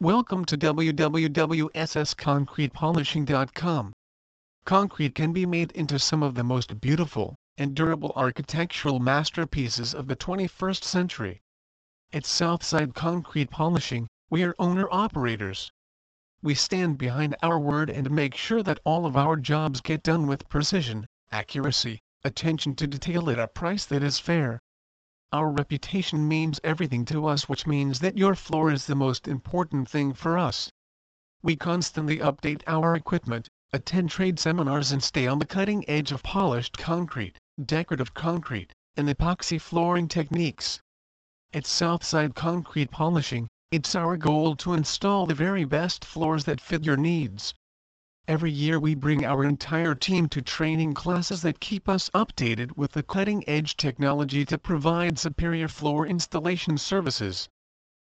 Welcome to www.ssconcretepolishing.com. Concrete can be made into some of the most beautiful and durable architectural masterpieces of the 21st century. At Southside Concrete Polishing, we are owner-operators. We stand behind our word and make sure that all of our jobs get done with precision, accuracy, attention to detail at a price that is fair. Our reputation means everything to us which means that your floor is the most important thing for us. We constantly update our equipment, attend trade seminars and stay on the cutting edge of polished concrete, decorative concrete, and epoxy flooring techniques. At Southside Concrete Polishing, it's our goal to install the very best floors that fit your needs. Every year we bring our entire team to training classes that keep us updated with the cutting-edge technology to provide superior floor installation services.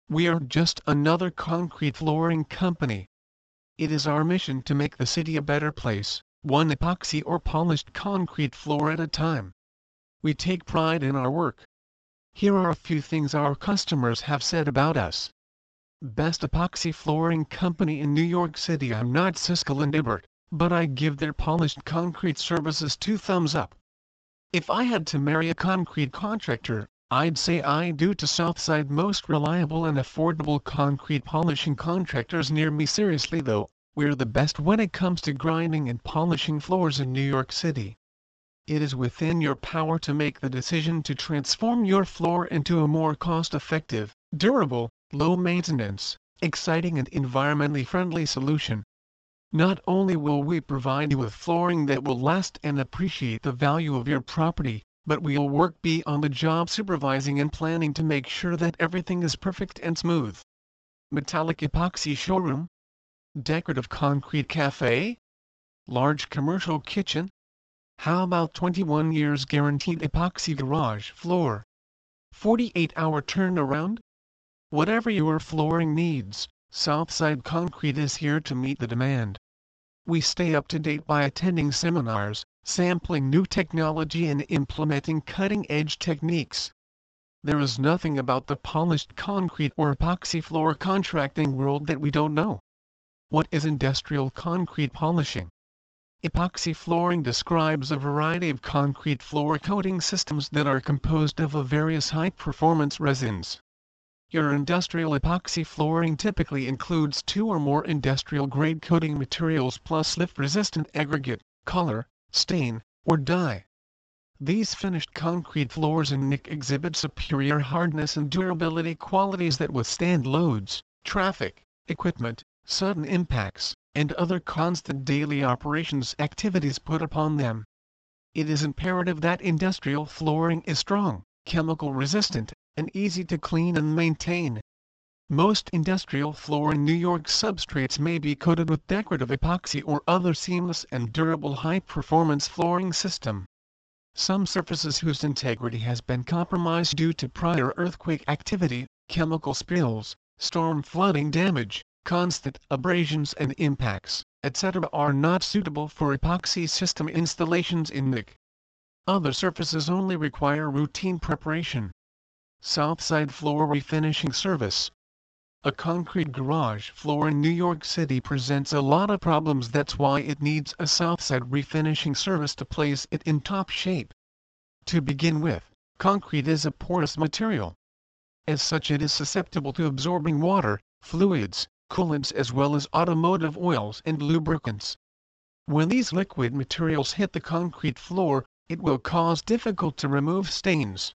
We are just another concrete flooring company. It is our mission to make the city a better place, one epoxy or polished concrete floor at a time. We take pride in our work. Here are a few things our customers have said about us. Best epoxy flooring company in New York City I'm not Siskel and Ebert, but I give their polished concrete services two thumbs up. If I had to marry a concrete contractor, I'd say I do to Southside most reliable and affordable concrete polishing contractors near me seriously though, we're the best when it comes to grinding and polishing floors in New York City. It is within your power to make the decision to transform your floor into a more cost-effective, durable, low maintenance, exciting and environmentally friendly solution. Not only will we provide you with flooring that will last and appreciate the value of your property, but we'll work beyond the job supervising and planning to make sure that everything is perfect and smooth. Metallic epoxy showroom? Decorative concrete cafe? Large commercial kitchen? How about 21 years guaranteed epoxy garage floor? 48 hour turnaround? Whatever your flooring needs, Southside Concrete is here to meet the demand. We stay up to date by attending seminars, sampling new technology and implementing cutting-edge techniques. There is nothing about the polished concrete or epoxy floor contracting world that we don't know. What is industrial concrete polishing? Epoxy flooring describes a variety of concrete floor coating systems that are composed of a various high-performance resins. Your industrial epoxy flooring typically includes two or more industrial-grade coating materials plus lift-resistant aggregate, color, stain, or dye. These finished concrete floors in NIC exhibit superior hardness and durability qualities that withstand loads, traffic, equipment, sudden impacts, and other constant daily operations activities put upon them. It is imperative that industrial flooring is strong, chemical resistant, and easy to clean and maintain. Most industrial floor in New York substrates may be coated with decorative epoxy or other seamless and durable high-performance flooring system. Some surfaces whose integrity has been compromised due to prior earthquake activity, chemical spills, storm flooding damage, constant abrasions and impacts, etc. are not suitable for epoxy system installations in NIC. Other surfaces only require routine preparation. Southside Floor Refinishing Service. A concrete garage floor in New York City presents a lot of problems that's why it needs a Southside refinishing service to place it in top shape. To begin with, concrete is a porous material. As such it is susceptible to absorbing water, fluids, coolants as well as automotive oils and lubricants. When these liquid materials hit the concrete floor, it will cause difficult to remove stains.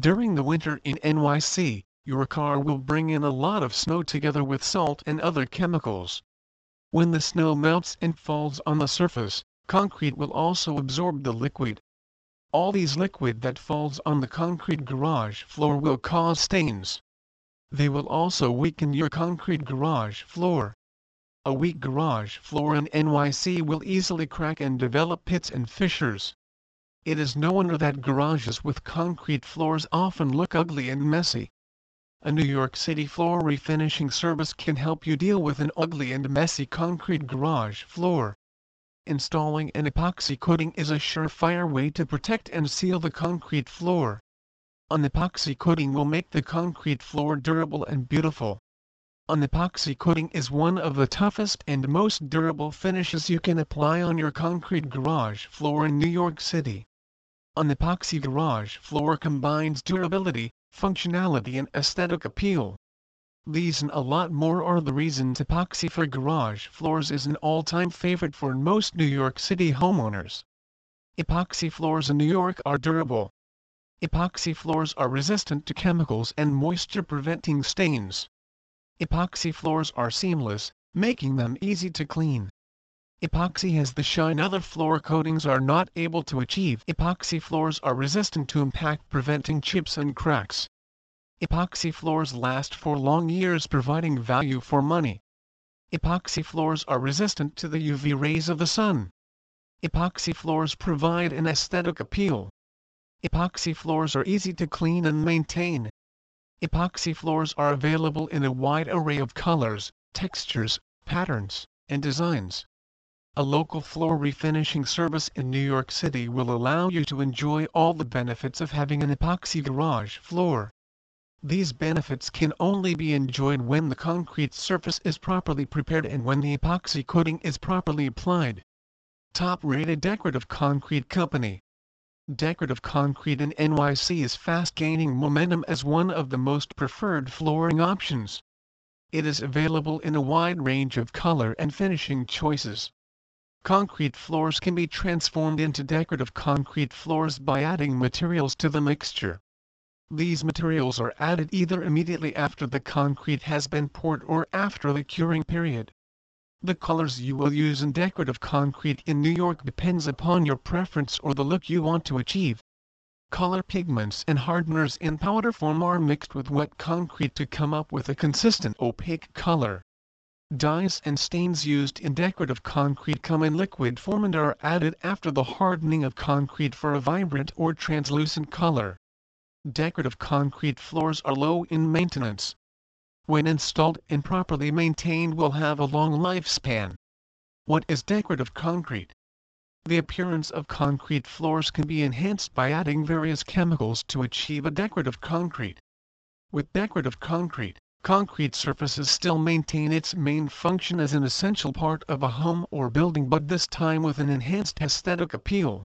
During the winter in NYC, your car will bring in a lot of snow together with salt and other chemicals. When the snow melts and falls on the surface, concrete will also absorb the liquid. All these liquid that falls on the concrete garage floor will cause stains. They will also weaken your concrete garage floor. A weak garage floor in NYC will easily crack and develop pits and fissures. It is no wonder that garages with concrete floors often look ugly and messy. A New York City floor refinishing service can help you deal with an ugly and messy concrete garage floor. Installing an epoxy coating is a surefire way to protect and seal the concrete floor. An epoxy coating will make the concrete floor durable and beautiful. An epoxy coating is one of the toughest and most durable finishes you can apply on your concrete garage floor in New York City. An epoxy garage floor combines durability, functionality and aesthetic appeal. These and a lot more are the reasons epoxy for garage floors is an all-time favorite for most New York City homeowners. Epoxy floors in New York are durable. Epoxy floors are resistant to chemicals and moisture-preventing stains. Epoxy floors are seamless, making them easy to clean. Epoxy has the shine other floor coatings are not able to achieve. Epoxy floors are resistant to impact preventing chips and cracks. Epoxy floors last for long years providing value for money. Epoxy floors are resistant to the UV rays of the sun. Epoxy floors provide an aesthetic appeal. Epoxy floors are easy to clean and maintain. Epoxy floors are available in a wide array of colors, textures, patterns, and designs. A local floor refinishing service in New York City will allow you to enjoy all the benefits of having an epoxy garage floor. These benefits can only be enjoyed when the concrete surface is properly prepared and when the epoxy coating is properly applied. Top rated decorative concrete company decorative concrete in NYC is fast gaining momentum as one of the most preferred flooring options. It is available in a wide range of color and finishing choices. Concrete floors can be transformed into decorative concrete floors by adding materials to the mixture. These materials are added either immediately after the concrete has been poured or after the curing period. The colors you will use in decorative concrete in New York depends upon your preference or the look you want to achieve. Color pigments and hardeners in powder form are mixed with wet concrete to come up with a consistent opaque color. Dyes and stains used in decorative concrete come in liquid form and are added after the hardening of concrete for a vibrant or translucent color. Decorative concrete floors are low in maintenance, when installed and properly maintained will have a long lifespan. What is decorative concrete? The appearance of concrete floors can be enhanced by adding various chemicals to achieve a decorative concrete. With decorative concrete, concrete surfaces still maintain its main function as an essential part of a home or building but this time with an enhanced aesthetic appeal.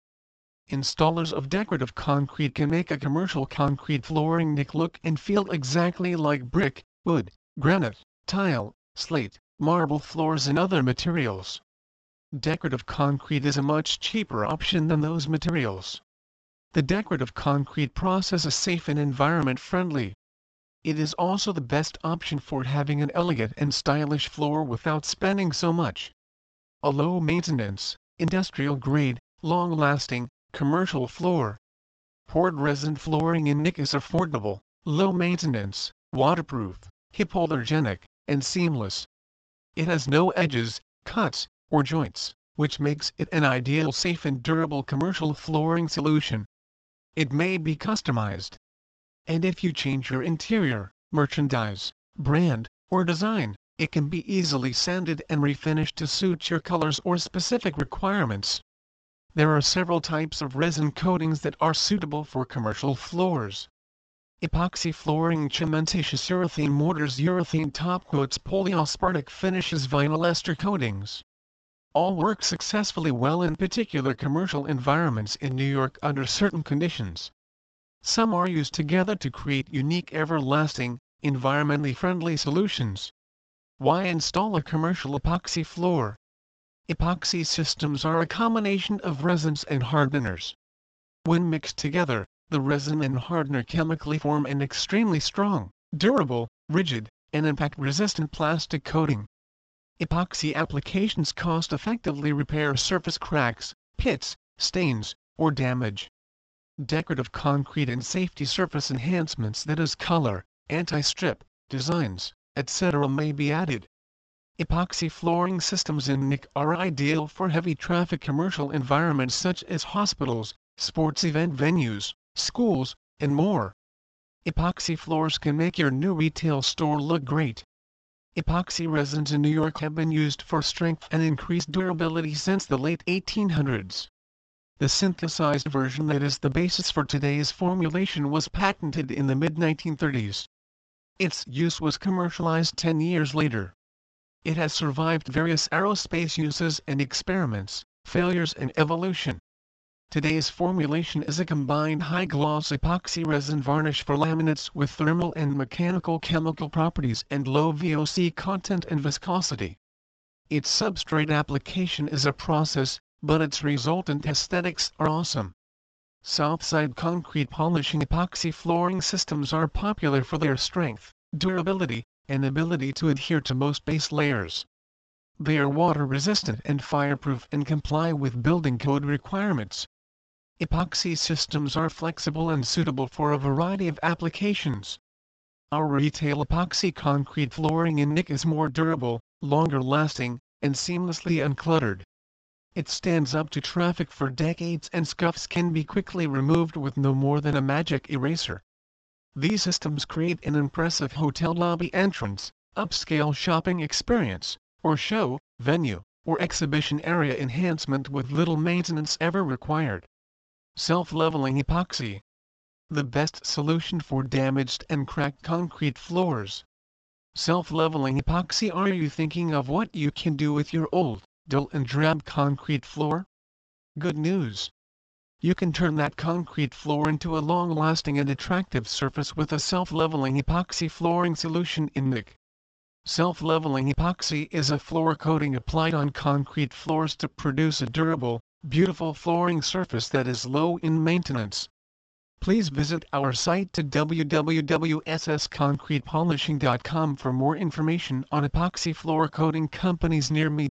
Installers of decorative concrete can make a commercial concrete flooring nick look and feel exactly like brick, wood, granite, tile, slate, marble floors and other materials. Decorative concrete is a much cheaper option than those materials. The decorative concrete process is safe and environment friendly. It is also the best option for having an elegant and stylish floor without spending so much. A low maintenance, industrial grade, long lasting, commercial floor. Poured resin flooring in Nick is affordable, low maintenance, waterproof, hypoallergenic, and seamless. It has no edges, cuts, or joints, which makes it an ideal safe and durable commercial flooring solution. It may be customized. And if you change your interior, merchandise, brand, or design, it can be easily sanded and refinished to suit your colors or specific requirements. There are several types of resin coatings that are suitable for commercial floors. Epoxy flooring cementitious urethane mortars urethane topcoats polyaspartic finishes vinyl ester coatings. All work successfully well in particular commercial environments in New York under certain conditions. Some are used together to create unique everlasting, environmentally friendly solutions. Why install a commercial epoxy floor? Epoxy systems are a combination of resins and hardeners. When mixed together, the resin and hardener chemically form an extremely strong, durable, rigid, and impact-resistant plastic coating. Epoxy applications cost-effectively repair surface cracks, pits, stains, or damage. Decorative concrete and safety surface enhancements that is color, anti-strip, designs, etc. may be added. Epoxy flooring systems in NIC are ideal for heavy traffic commercial environments such as hospitals, sports event venues, schools, and more. Epoxy floors can make your new retail store look great. Epoxy resins in New York have been used for strength and increased durability since the late 1800s. The synthesized version that is the basis for today's formulation was patented in the mid-1930s. Its use was commercialized 10 years later. It has survived various aerospace uses and experiments, failures and evolution. Today's formulation is a combined high-gloss epoxy resin varnish for laminates with thermal and mechanical chemical properties and low VOC content and viscosity. Its substrate application is a process, but its resultant aesthetics are awesome. Southside concrete polishing epoxy flooring systems are popular for their strength, durability, and ability to adhere to most base layers. They are water resistant and fireproof and comply with building code requirements. Epoxy systems are flexible and suitable for a variety of applications. Our retail epoxy concrete flooring in Nick is more durable, longer lasting, and seamlessly uncluttered. It stands up to traffic for decades and scuffs can be quickly removed with no more than a magic eraser. These systems create an impressive hotel lobby entrance, upscale shopping experience, or show, venue, or exhibition area enhancement with little maintenance ever required. Self-leveling epoxy. The best solution for damaged and cracked concrete floors. Self-leveling epoxy Are you thinking of what you can do with your old, dull and drab concrete floor? Good news! You can turn that concrete floor into a long-lasting and attractive surface with a self-leveling epoxy flooring solution in NIC. Self-leveling epoxy is a floor coating applied on concrete floors to produce a durable, beautiful flooring surface that is low in maintenance. Please visit our site to www.ssconcretepolishing.com for more information on epoxy floor coating companies near me.